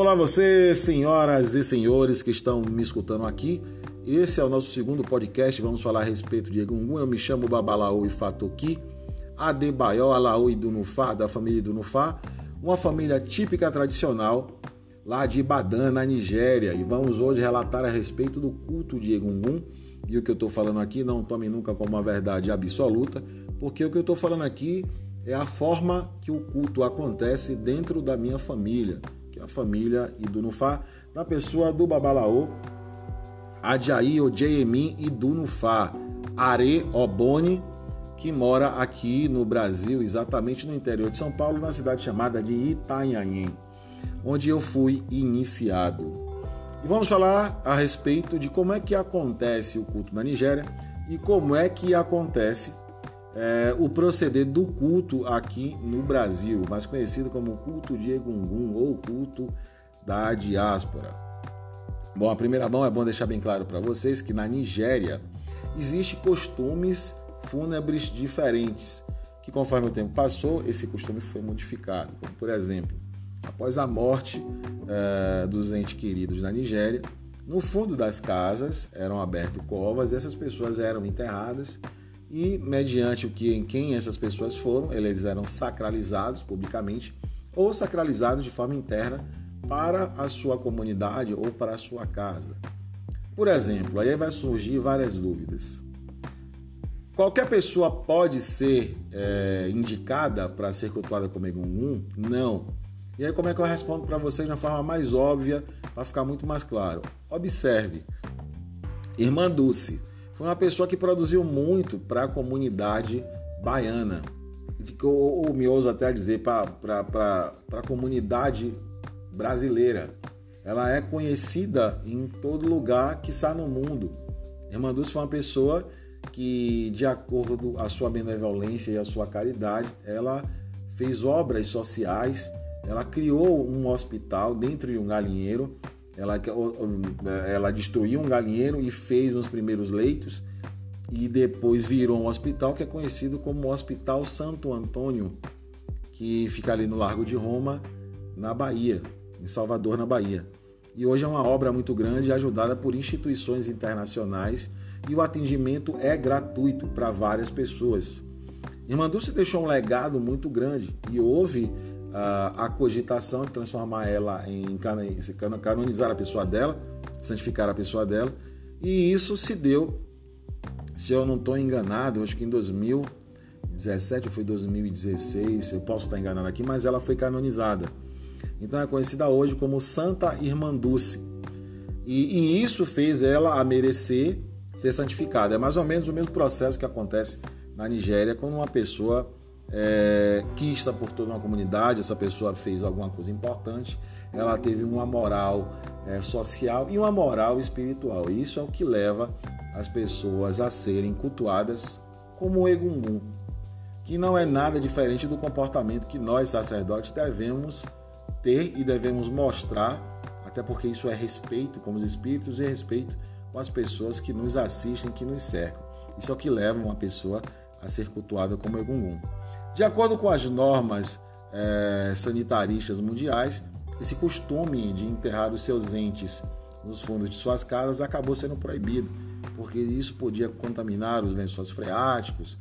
Olá você, senhoras e senhores que estão me escutando aqui. Esse é o nosso segundo podcast, vamos falar a respeito de Egungun. Eu me chamo Babalaú e Fatoki, Adebayo Alaú e Dunufá, da família Dunufá, uma família típica tradicional lá de Ibadan, na Nigéria. E vamos hoje relatar a respeito do culto de Egungun. E o que eu estou falando aqui não tome nunca como uma verdade absoluta, porque o que eu estou falando aqui é a forma que o culto acontece dentro da minha família, a família Idunufá, na pessoa do Babalaô, Adjaí Ojeyemin Idunufá, Are Oboni, que mora aqui no Brasil, exatamente no interior de São Paulo, na cidade chamada de Itanhaém, onde eu fui iniciado. E vamos falar a respeito de como é que acontece o culto na Nigéria e como é que acontece é, o proceder do culto aqui no Brasil, mais conhecido como culto de Egungun ou culto da diáspora. Bom, a primeira mão é bom deixar bem claro para vocês que na Nigéria existe costumes fúnebres diferentes, que conforme o tempo passou, esse costume foi modificado. Como, por exemplo, após a morte é, dos entes queridos na Nigéria, no fundo das casas eram abertas covas e essas pessoas eram enterradas e mediante o que em quem essas pessoas foram, eles eram sacralizados publicamente ou sacralizados de forma interna para a sua comunidade ou para a sua casa. Por exemplo, aí vai surgir várias dúvidas. Qualquer pessoa pode ser é, indicada para ser cultuada como Egungun? Não. E aí como é que eu respondo para vocês de uma forma mais óbvia, para ficar muito mais claro? Observe. Irmã Dulce, foi uma pessoa que produziu muito para a comunidade baiana, ou, ou me ouso até dizer para a comunidade brasileira. Ela é conhecida em todo lugar que está no mundo. Irmã Dulce foi uma pessoa que, de acordo com a sua benevolência e a sua caridade, ela fez obras sociais, ela criou um hospital dentro de um galinheiro ela, ela destruiu um galinheiro e fez os primeiros leitos e depois virou um hospital que é conhecido como Hospital Santo Antônio, que fica ali no Largo de Roma, na Bahia, em Salvador, na Bahia. E hoje é uma obra muito grande, ajudada por instituições internacionais e o atendimento é gratuito para várias pessoas. Irmã Dulce deixou um legado muito grande e houve a, cogitação de transformar ela em canonizar a pessoa dela, santificar a pessoa dela, e isso se deu, se eu não estou enganado, acho que em 2017 ou foi 2016, eu posso estar enganado aqui, mas ela foi canonizada. Então é conhecida hoje como Santa Irmã Dulce. E, e isso fez ela a merecer ser santificada. É mais ou menos o mesmo processo que acontece na Nigéria quando uma pessoa é, está por toda uma comunidade, essa pessoa fez alguma coisa importante, ela teve uma moral é, social e uma moral espiritual. Isso é o que leva as pessoas a serem cultuadas como o Egungun, que não é nada diferente do comportamento que nós sacerdotes devemos ter e devemos mostrar, até porque isso é respeito com os espíritos e respeito com as pessoas que nos assistem, que nos cercam. Isso é o que leva uma pessoa a ser cultuada como Egungun. De acordo com as normas é, sanitaristas mundiais, esse costume de enterrar os seus entes nos fundos de suas casas acabou sendo proibido, porque isso podia contaminar os lençóis freáticos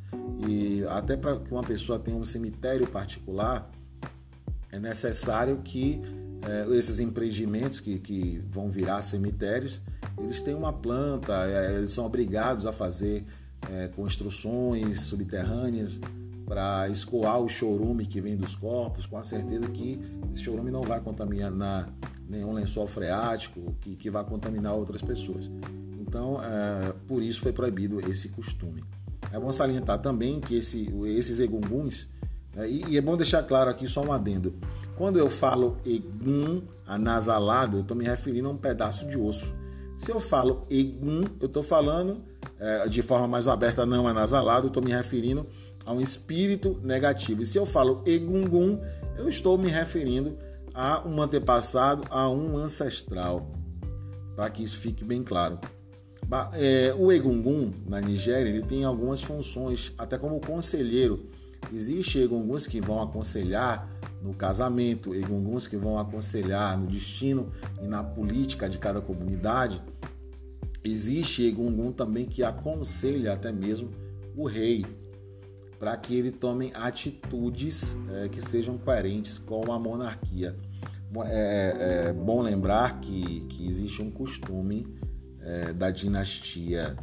e até para que uma pessoa tenha um cemitério particular é necessário que é, esses empreendimentos que, que vão virar cemitérios eles têm uma planta, é, eles são obrigados a fazer é, construções subterrâneas para escoar o chorume que vem dos corpos, com a certeza que esse chorume não vai contaminar nenhum lençol freático, que, que vai contaminar outras pessoas. Então, é, por isso foi proibido esse costume. É bom salientar também que esse, esses egunguns, é, e, e, é bom deixar claro aqui só um adendo, quando eu falo egum anasalado, eu estou me referindo a um pedaço de osso. Se eu falo egum, eu estou falando é, de forma mais aberta, não anasalado, estou me referindo a um espírito negativo. E se eu falo egungun, eu estou me referindo a um antepassado, a um ancestral, para que isso fique bem claro. É, o egungun na Nigéria ele tem algumas funções, até como conselheiro Existem egunguns que vão aconselhar no casamento, egunguns que vão aconselhar no destino e na política de cada comunidade. Existe egungun também que aconselha até mesmo o rei para que ele tome atitudes é, que sejam coerentes com a monarquia. É, é, é bom lembrar que, que existe um costume é, da dinastia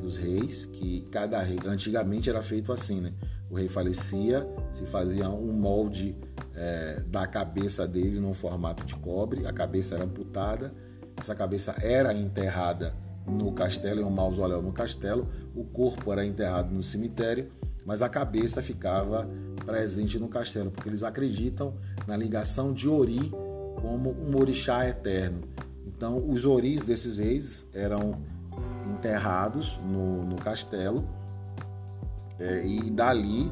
dos reis, que cada rei, antigamente era feito assim, né? O rei falecia, se fazia um molde é, da cabeça dele num formato de cobre, a cabeça era amputada, essa cabeça era enterrada no castelo, em um mausoléu no castelo, o corpo era enterrado no cemitério mas a cabeça ficava presente no castelo, porque eles acreditam na ligação de Ori como um orixá eterno. Então, os oris desses reis eram enterrados no, no castelo é, e dali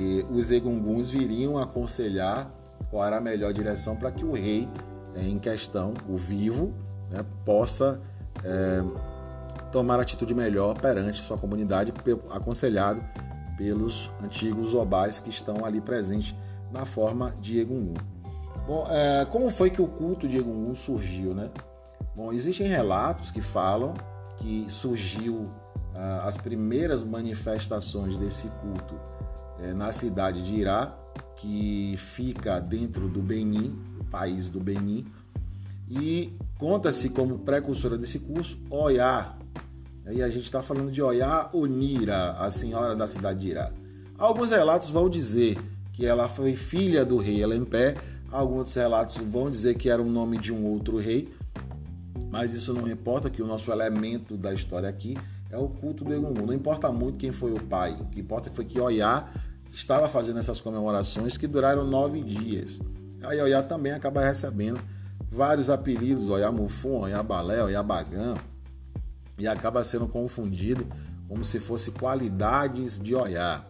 e, os egunguns viriam aconselhar qual era a melhor direção para que o rei é, em questão, o vivo, né, possa é, tomar atitude melhor perante sua comunidade, aconselhado pelos antigos obais que estão ali presentes na forma de Egungun. Bom, é, como foi que o culto de Egungun surgiu, né? Bom, existem relatos que falam que surgiu ah, as primeiras manifestações desse culto é, na cidade de Irá, que fica dentro do Benin, o país do Benin, e conta-se como precursora desse curso Oyá, e a gente está falando de Oyá Onira, a senhora da cidade de Irá. Alguns relatos vão dizer que ela foi filha do rei Elempé, alguns relatos vão dizer que era o nome de um outro rei, mas isso não importa, que o nosso elemento da história aqui é o culto do Egungun. Não importa muito quem foi o pai, o que importa foi que Oyá estava fazendo essas comemorações que duraram nove dias. Aí Oyá também acaba recebendo vários apelidos, Oyá Mufum, Oyá Balé, Oyá Bagã, e acaba sendo confundido como se fosse qualidades de olhar.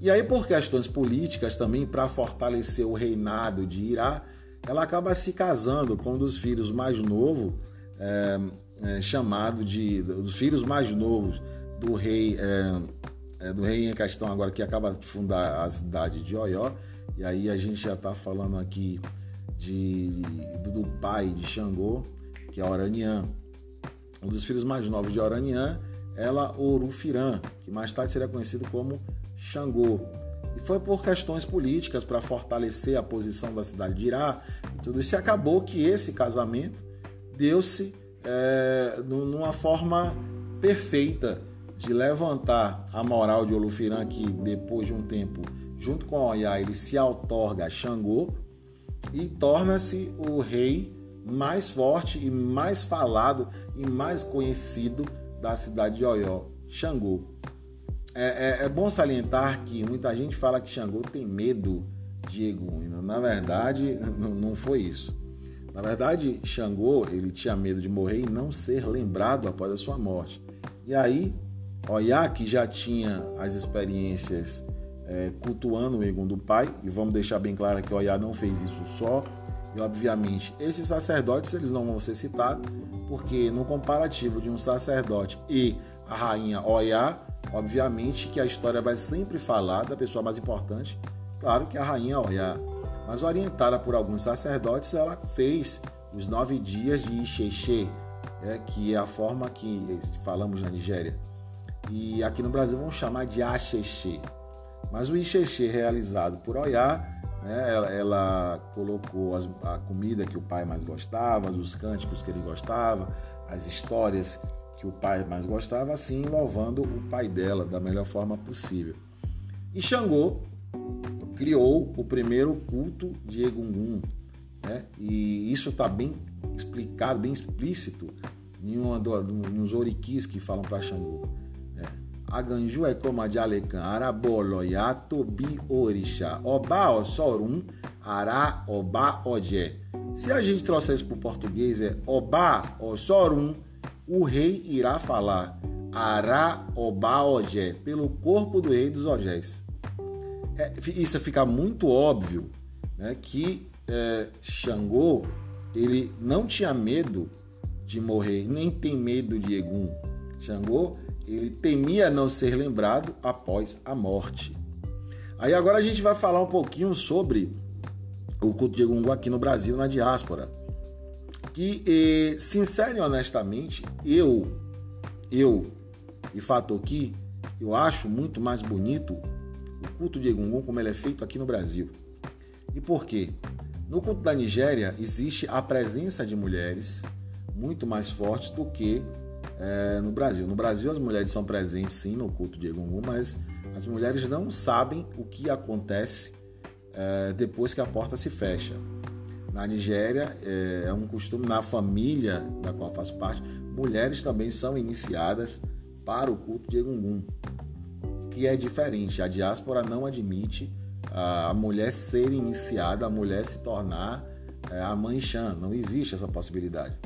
E aí, por questões políticas também, para fortalecer o reinado de Irá, ela acaba se casando com um dos filhos mais novos, é, é, chamado de dos filhos mais novos do rei é, do rei em questão agora que acaba de fundar a cidade de Oió. E aí a gente já está falando aqui de, do pai de Xangô, que é Oranian um dos filhos mais novos de Oranian, ela Orufirã, que mais tarde seria conhecido como Xangô. E foi por questões políticas para fortalecer a posição da cidade de Irá e tudo isso. E acabou que esse casamento deu-se é, numa forma perfeita de levantar a moral de Olufirã, que depois de um tempo, junto com Oiá, ele se outorga a Xangô e torna-se o rei mais forte e mais falado e mais conhecido da cidade de Oió, Xangô. É, é, é, bom salientar que muita gente fala que Xangô tem medo de Egum. Na verdade, não foi isso. Na verdade, Xangô ele tinha medo de morrer e não ser lembrado após a sua morte. E aí, Oiá, que já tinha as experiências é, cultuando o Egum do pai, e vamos deixar bem claro que Oiá não fez isso só, e obviamente, esses sacerdotes eles não vão ser citados, porque no comparativo de um sacerdote e a rainha Oiá, obviamente que a história vai sempre falar da pessoa mais importante, claro que a rainha Oiá. Mas orientada por alguns sacerdotes, ela fez os nove dias de Ixexê, é, que é a forma que falamos na Nigéria. E aqui no Brasil vamos chamar de Axexê. Mas o Ixexê realizado por Oiá né? Ela, ela, colocou as, a comida que o pai mais gostava, os cânticos que ele gostava, as histórias que o pai mais gostava, assim louvando o pai dela da melhor forma possível. E Xangô criou o primeiro culto de Egungun, né? e isso está bem explicado, bem explícito em um dos oriquis que falam para Xangô. Aganju é como a de Alecan, Araboloya, Tobi, Orixá, Oba, Ossorum, Ará, Oba, Odé. Se a gente trouxer isso para o português, é Oba, Ossorum, o rei irá falar Ará, Oba, Odé, pelo corpo do rei dos Ogés. É, isso fica muito óbvio né, que é, Xangô ele não tinha medo de morrer, nem tem medo de Egum. Xangô ele temia não ser lembrado após a morte. Aí agora a gente vai falar um pouquinho sobre o culto de Egungun aqui no Brasil, na diáspora. Que, eh, sincero e honestamente, eu, eu e Fatoki, eu acho muito mais bonito o culto de Egungun como ele é feito aqui no Brasil. E por quê? No culto da Nigéria existe a presença de mulheres muito mais forte do que é, no Brasil. No Brasil as mulheres são presentes sim no culto de Egungun, mas as mulheres não sabem o que acontece é, depois que a porta se fecha. Na Nigéria é, é um costume, na família da qual faço parte, mulheres também são iniciadas para o culto de Egungun, que é diferente. A diáspora não admite a mulher ser iniciada, a mulher se tornar é, a mãe Xan. Não existe essa possibilidade.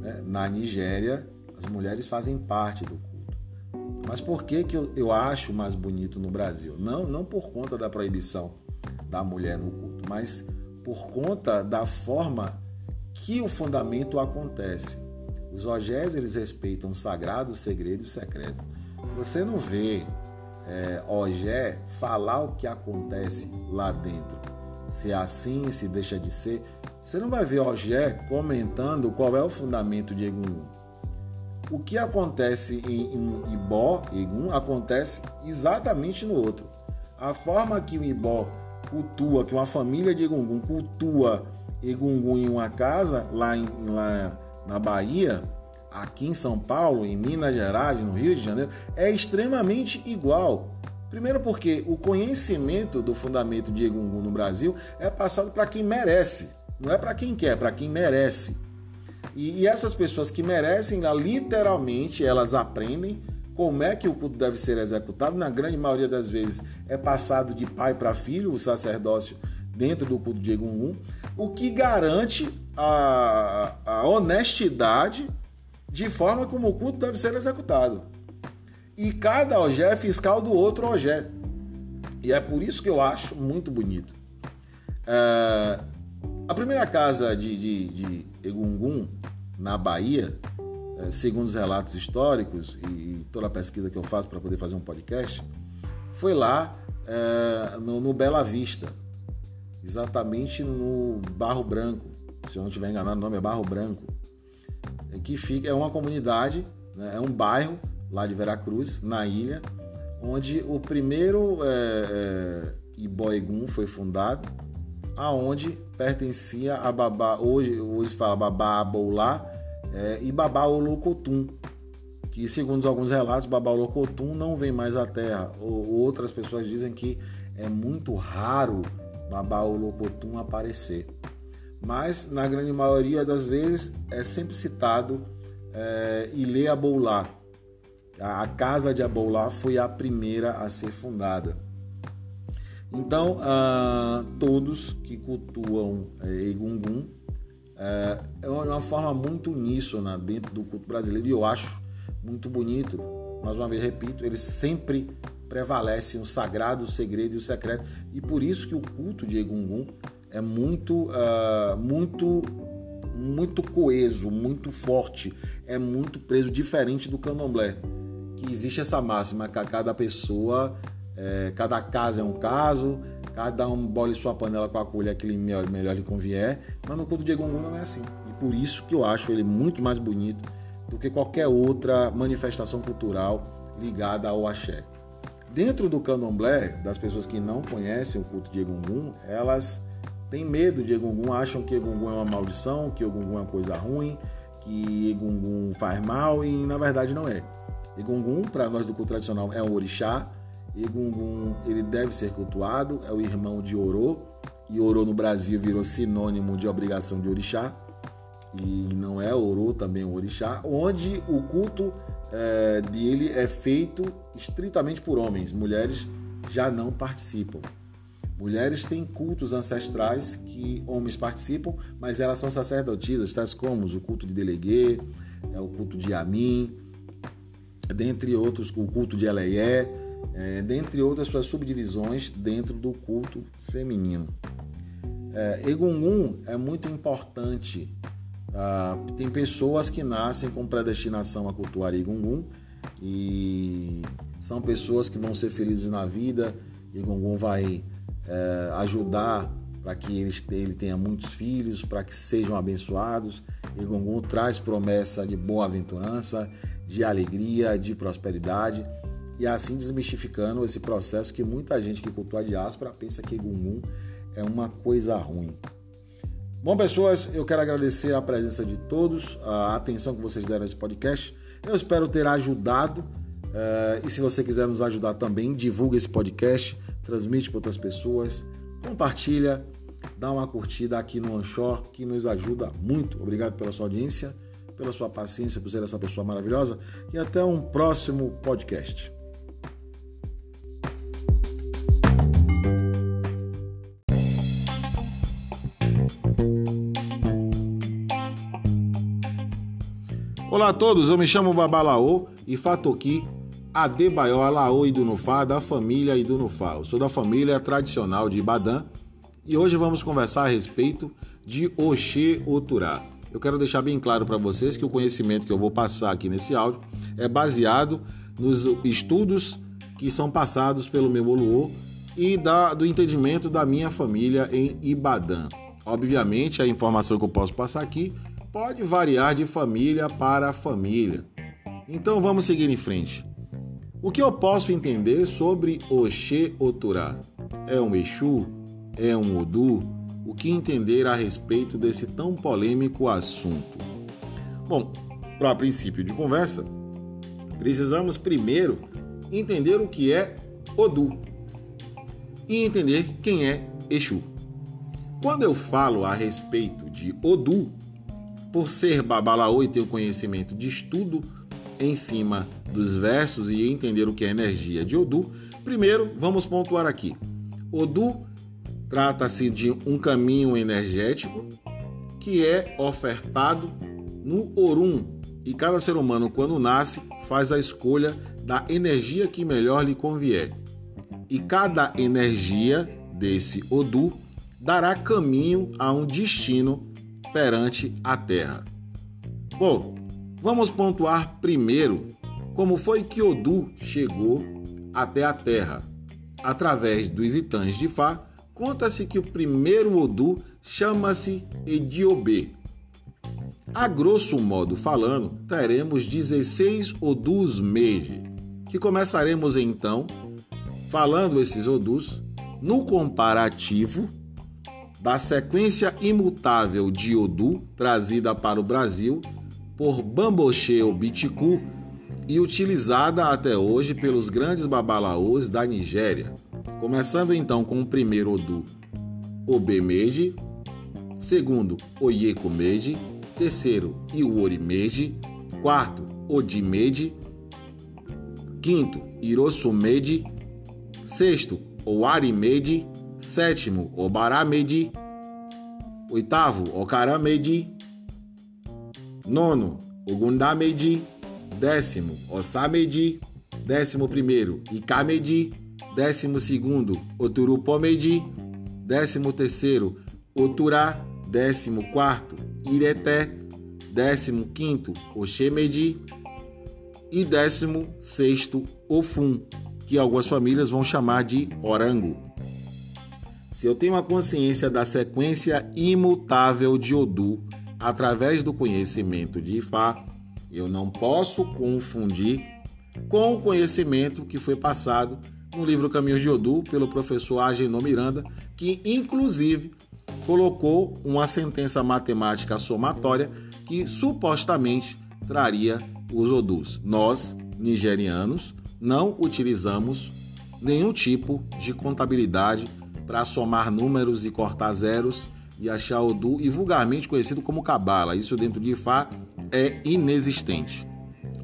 Né? Na Nigéria, as mulheres fazem parte do culto. Mas por que, que eu, eu acho mais bonito no Brasil? Não, não por conta da proibição da mulher no culto, mas por conta da forma que o fundamento acontece. Os ogés eles respeitam o sagrado, o segredo e o secreto. Você não vê é, ogé falar o que acontece lá dentro. Se é assim, se deixa de ser. Você não vai ver ogé comentando qual é o fundamento de Egum. O que acontece em, em Ibó, Egum, acontece exatamente no outro. A forma que o Ibó cultua, que uma família de Egungun cultua Egungun em uma casa, lá, em, lá na Bahia, aqui em São Paulo, em Minas Gerais, no Rio de Janeiro, é extremamente igual. Primeiro porque o conhecimento do fundamento de Egungun no Brasil é passado para quem merece, não é para quem quer, é para quem merece. E, e, essas pessoas que merecem, literalmente, elas aprendem como é que o culto deve ser executado. Na grande maioria das vezes é passado de pai para filho o sacerdócio dentro do culto de Egungun, o que garante a, a honestidade de forma como o culto deve ser executado. E cada ogé é fiscal do outro ogé. E é por isso que eu acho muito bonito. É, a primeira casa de, de, de Egungun, na Bahia, é, segundo os relatos históricos e toda a pesquisa que eu faço para poder fazer um podcast, foi lá é, no, no Bela Vista, exatamente no Barro Branco. Se eu não estiver enganado, o nome é Barro Branco que fica é uma comunidade, né, é um bairro lá de Veracruz, na ilha, onde o primeiro é, é, Iboegum foi fundado, aonde pertencia a Babá, hoje, hoje fala Babá Aboulá é, e Babá Olocotum, que segundo alguns relatos, Babá Olocotum não vem mais à Terra. Ou, outras pessoas dizem que é muito raro Babá Olocotum aparecer mas na grande maioria das vezes é sempre citado é, Ilê Aboulá. A, a casa de Aboulá foi a primeira a ser fundada. Então, ah, todos que cultuam é, Egungun é, é uma forma muito uníssona dentro do culto brasileiro e eu acho muito bonito. Mais uma vez, repito, eles sempre prevalecem o sagrado, o segredo e o secreto. E por isso que o culto de Egungun é muito, uh, muito, muito coeso, muito forte, é muito preso, diferente do candomblé, que existe essa máxima que cada pessoa, é, cada caso é um caso, cada um bole sua panela com a colher que melhor, melhor lhe convier, mas no culto de Egungun não é assim. E por isso que eu acho ele muito mais bonito do que qualquer outra manifestação cultural ligada ao axé. Dentro do candomblé, das pessoas que não conhecem o culto de Egungun, elas tem medo de Egungun, acham que Egungun é uma maldição, que Egungun é uma coisa ruim, que Egungun faz mal e na verdade não é. Egungun, para nós do culto tradicional, é um orixá. Egungun, ele deve ser cultuado, é o irmão de Orô. E Orô no Brasil virou sinônimo de obrigação de orixá. E não é Orô também é orixá, onde o culto é, dele é feito estritamente por homens. Mulheres já não participam. Mulheres têm cultos ancestrais que homens participam, mas elas são sacerdotisas, tais como o culto de Deleguê, é o culto de Amin, dentre outros, o culto de Eleié, é, dentre outras suas subdivisões dentro do culto feminino. É, Egungun é muito importante. Ah, tem pessoas que nascem com predestinação a cultuar Egungun e são pessoas que vão ser felizes na vida, Egungun vai é, ajudar para que ele, ele tenha muitos filhos, para que sejam abençoados. Egungun traz promessa de boa aventurança, de alegria, de prosperidade e assim desmistificando esse processo que muita gente que cultua a diáspora pensa que Egungun é uma coisa ruim. Bom, pessoas, eu quero agradecer a presença de todos, a atenção que vocês deram a esse podcast. Eu espero ter ajudado. Uh, e se você quiser nos ajudar também, divulga esse podcast, transmite para outras pessoas, compartilha, dá uma curtida aqui no Anchor, que nos ajuda muito. Obrigado pela sua audiência, pela sua paciência, por ser essa pessoa maravilhosa e até um próximo podcast. Olá a todos, eu me chamo Babalaô e Fatoki Adebayo Alaô e Dunufá, da família Idunufá. Eu sou da família tradicional de Ibadan e hoje vamos conversar a respeito de Oxê Oturá. Eu quero deixar bem claro para vocês que o conhecimento que eu vou passar aqui nesse áudio é baseado nos estudos que são passados pelo meu Oluô e da, do entendimento da minha família em Ibadan. Obviamente, a informação que eu posso passar aqui pode variar de família para família. Então vamos seguir em frente. O que eu posso entender sobre Oxê Oturá? É um Exu? É um Odu? O que entender a respeito desse tão polêmico assunto? Bom, para princípio de conversa, precisamos primeiro entender o que é Odu e entender quem é Exu. Quando eu falo a respeito de Odu, por ser babalaô e ter o conhecimento de estudo em cima dos versos e entender o que é energia de Odu, primeiro vamos pontuar aqui. Odu trata-se de um caminho energético que é ofertado no Orum e cada ser humano, quando nasce, faz a escolha da energia que melhor lhe convier. E cada energia desse Odu dará caminho a um destino perante a terra. Bom, vamos pontuar primeiro como foi que Odu chegou até a terra. Através dos Itãs de Fá, conta-se que o primeiro Odu chama-se Ediobê. A grosso modo falando, teremos 16 Odus Meiji, que começaremos então falando esses Odus no comparativo da sequência imutável de Odu trazida para o Brasil por Bamboche Bitiku e utilizada até hoje pelos grandes babalaôs da Nigéria. Começando então com o primeiro Odu, Obemeji, segundo, Oyeko Meji, terceiro, Iwori Meji, quarto, Odimeji, quinto, Irosumeji, sexto, Owarimeji, Sétimo, Obaramedi. Oitavo, Okaramedi. Nono, Ogundamedi. Décimo, Osamedi. Décimo primeiro, Ikamedi. Décimo segundo, Oturupomedi. Décimo terceiro, Oturá. Décimo quarto, Ireté. Décimo quinto, Oxemedi. E décimo sexto, Ofum, que algumas famílias vão chamar de Orango. Se eu tenho a consciência da sequência imutável de Odu através do conhecimento de Ifá, eu não posso confundir com o conhecimento que foi passado no livro Caminhos de Odu pelo professor Agenor Miranda, que inclusive colocou uma sentença matemática somatória que supostamente traria os Odus. Nós, nigerianos, não utilizamos nenhum tipo de contabilidade para somar números e cortar zeros e achar Odu, e vulgarmente conhecido como Cabala. Isso dentro de Ifá é inexistente.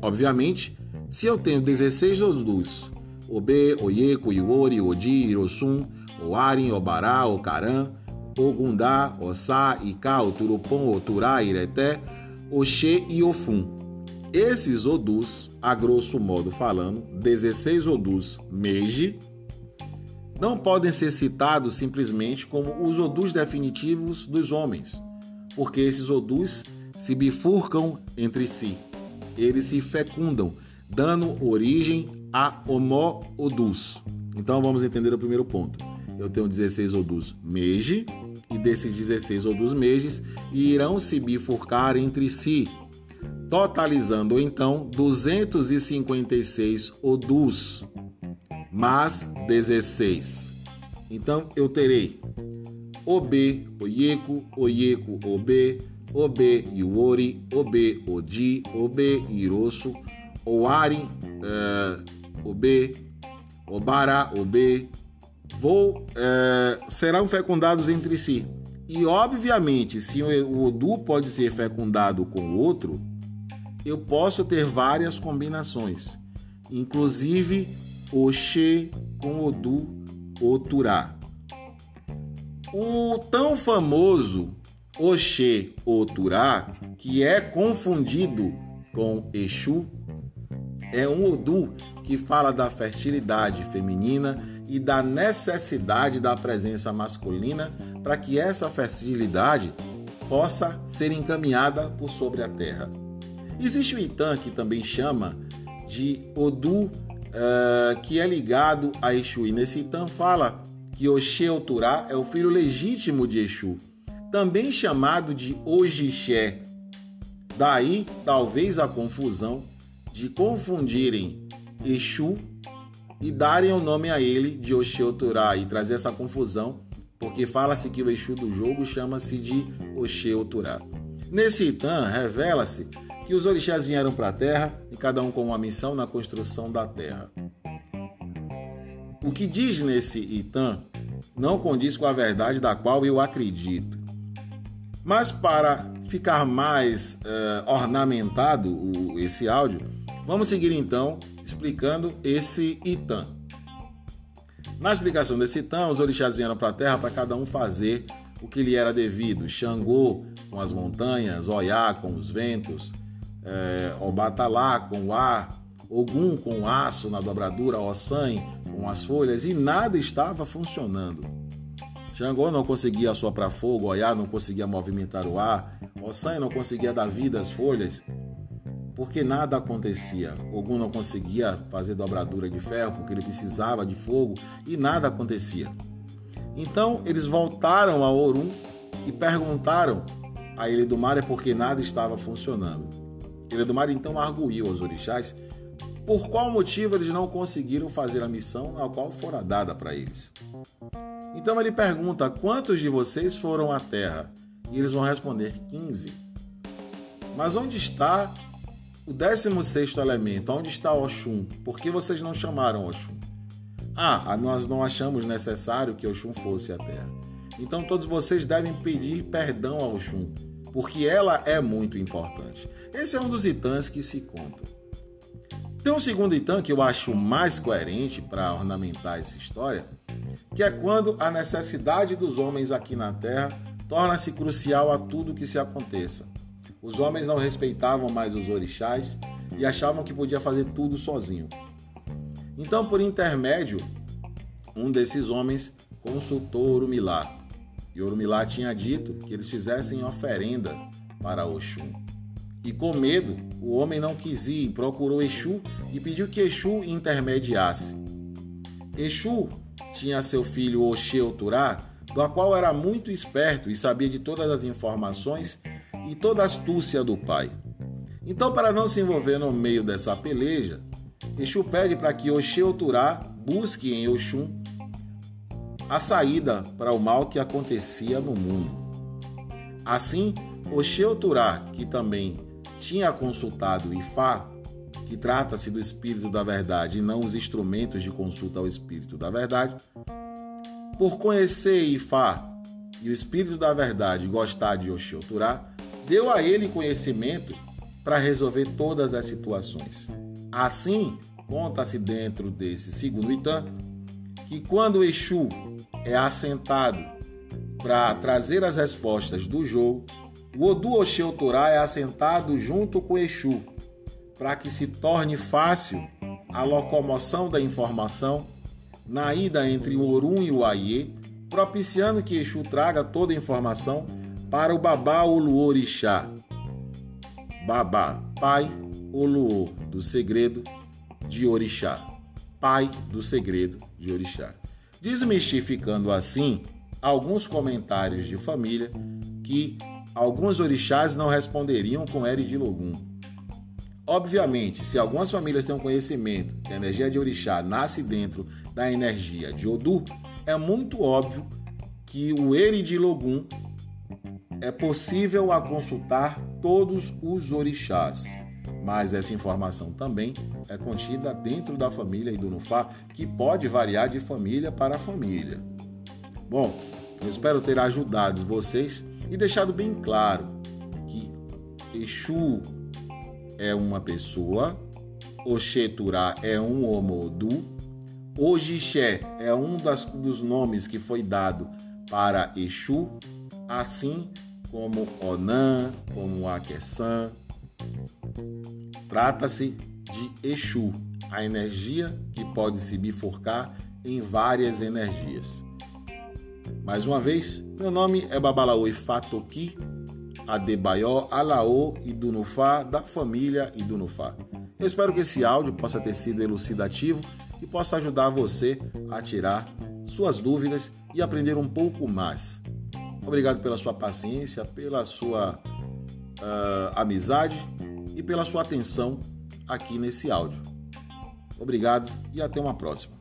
Obviamente, se eu tenho 16 Odus, Obe, Oyeko, Iwori, Odi, Irosum, Oarin, Obará, Ocaran, Ogundá, Ossá, Ika, Oturupon, Oturá, Ireté, Oxê e Ofum. Esses Odus, a grosso modo falando, 16 Odus Meiji, não podem ser citados simplesmente como os odus definitivos dos homens, porque esses odus se bifurcam entre si. Eles se fecundam, dando origem a homo-odus. Então vamos entender o primeiro ponto. Eu tenho 16 odus meji, e desses 16 odus mejes irão se bifurcar entre si, totalizando então 256 odus, mais 16. Então eu terei OB, Oyeko, Oyeko, OB, OB, Iwori, OB, Odi, OB, Iroso, Oari, uh, OB, Obara, OB, vou, uh, serão fecundados entre si. E obviamente, se o Odu pode ser fecundado com o outro, eu posso ter várias combinações, inclusive Oxê com Odu Oturá. O tão famoso Oxê Oturá, que é confundido com Exu, é um Odu que fala da fertilidade feminina e da necessidade da presença masculina para que essa fertilidade possa ser encaminhada por sobre a terra. Existe o Itã que também chama de Odu uh, que é ligado a Exu. E nesse Itam fala que Oxê Oturá é o filho legítimo de Exu, também chamado de Ojixé. Daí, talvez a confusão de confundirem Exu e darem o nome a ele de Oxê Oturá e trazer essa confusão, porque fala-se que o Exu do jogo chama-se de Oxê Oturá. Nesse Itam, revela-se que os orixás vieram para a terra e cada um com uma missão na construção da terra. O que diz nesse Itam não condiz com a verdade da qual eu acredito. Mas para ficar mais uh, ornamentado o, esse áudio, vamos seguir então explicando esse Itam. Na explicação desse Itam, os orixás vieram para a terra para cada um fazer o que lhe era devido. Xangô com as montanhas, Oiá com os ventos, é, Obatalá com o ar, Ogum com o aço na dobradura, Ossan com as folhas e nada estava funcionando. Xangô não conseguia soprar fogo, Oiá não conseguia movimentar o ar, Ossan não conseguia dar vida às folhas, porque nada acontecia. Ogum não conseguia fazer dobradura de ferro porque ele precisava de fogo e nada acontecia. Então eles voltaram a Orum e perguntaram a ele do mar é porque nada estava funcionando. Mar então arguiu aos orixás por qual motivo eles não conseguiram fazer a missão a qual fora dada para eles. Então ele pergunta: quantos de vocês foram à terra? E eles vão responder: 15. Mas onde está o 16 elemento? Onde está Oxum? Por que vocês não chamaram Oxum? Ah, nós não achamos necessário que Oxum fosse à terra. Então todos vocês devem pedir perdão a Oxum, porque ela é muito importante. Esse é um dos itãs que se contam. Tem um segundo itã que eu acho mais coerente para ornamentar essa história, que é quando a necessidade dos homens aqui na Terra torna-se crucial a tudo que se aconteça. Os homens não respeitavam mais os orixás e achavam que podia fazer tudo sozinho. Então, por intermédio, um desses homens consultou Orumilá. E tinha dito que eles fizessem oferenda para Oxum. E com medo, o homem não quis ir, procurou Exu e pediu que Exu intermediasse. Exu tinha seu filho Oturá, do qual era muito esperto e sabia de todas as informações e toda a astúcia do pai. Então, para não se envolver no meio dessa peleja, Exu pede para que Oturá busque em Oxum a saída para o mal que acontecia no mundo. Assim, Oxê Oturá, que também tinha consultado Ifá, que trata-se do Espírito da Verdade e não os instrumentos de consulta ao Espírito da Verdade, por conhecer Ifá e o Espírito da Verdade gostar de Oxioturá, deu a ele conhecimento para resolver todas as situações. Assim, conta-se dentro desse segundo Itã que quando Exu é assentado para trazer as respostas do jogo, o Odu Oxeu Torá é assentado junto com Exu, para que se torne fácil a locomoção da informação na ida entre o Orum e o Aie, propiciando que Exu traga toda a informação para o Babá Olu Orixá. Babá, pai, Olu, do segredo de Orixá. pai do segredo de orixá. Desmistificando assim alguns comentários de família que alguns orixás não responderiam com Eri de Logum. Obviamente, se algumas famílias têm um conhecimento que a energia de orixá nasce dentro da energia de Odu, é muito óbvio que o Eri de Logum é possível a consultar todos os orixás. Mas essa informação também é contida dentro da família Idunufá, que pode variar de família para família. Bom, eu espero ter ajudado vocês e deixado bem claro que Exu é uma pessoa, Oxeturá é um Omodu, Ojixé é um das, dos nomes que foi dado para Exu, assim como Onan, como Aquesan. Trata-se de Exu, a energia que pode se bifurcar em várias energias. Mais uma vez, meu nome é Babalaoi Fatoki Adebayo Alaô Idunufá, da família Idunufá. Eu espero que esse áudio possa ter sido elucidativo e possa ajudar você a tirar suas dúvidas e aprender um pouco mais. Obrigado pela sua paciência, pela sua uh, amizade e pela sua atenção aqui nesse áudio. Obrigado e até uma próxima.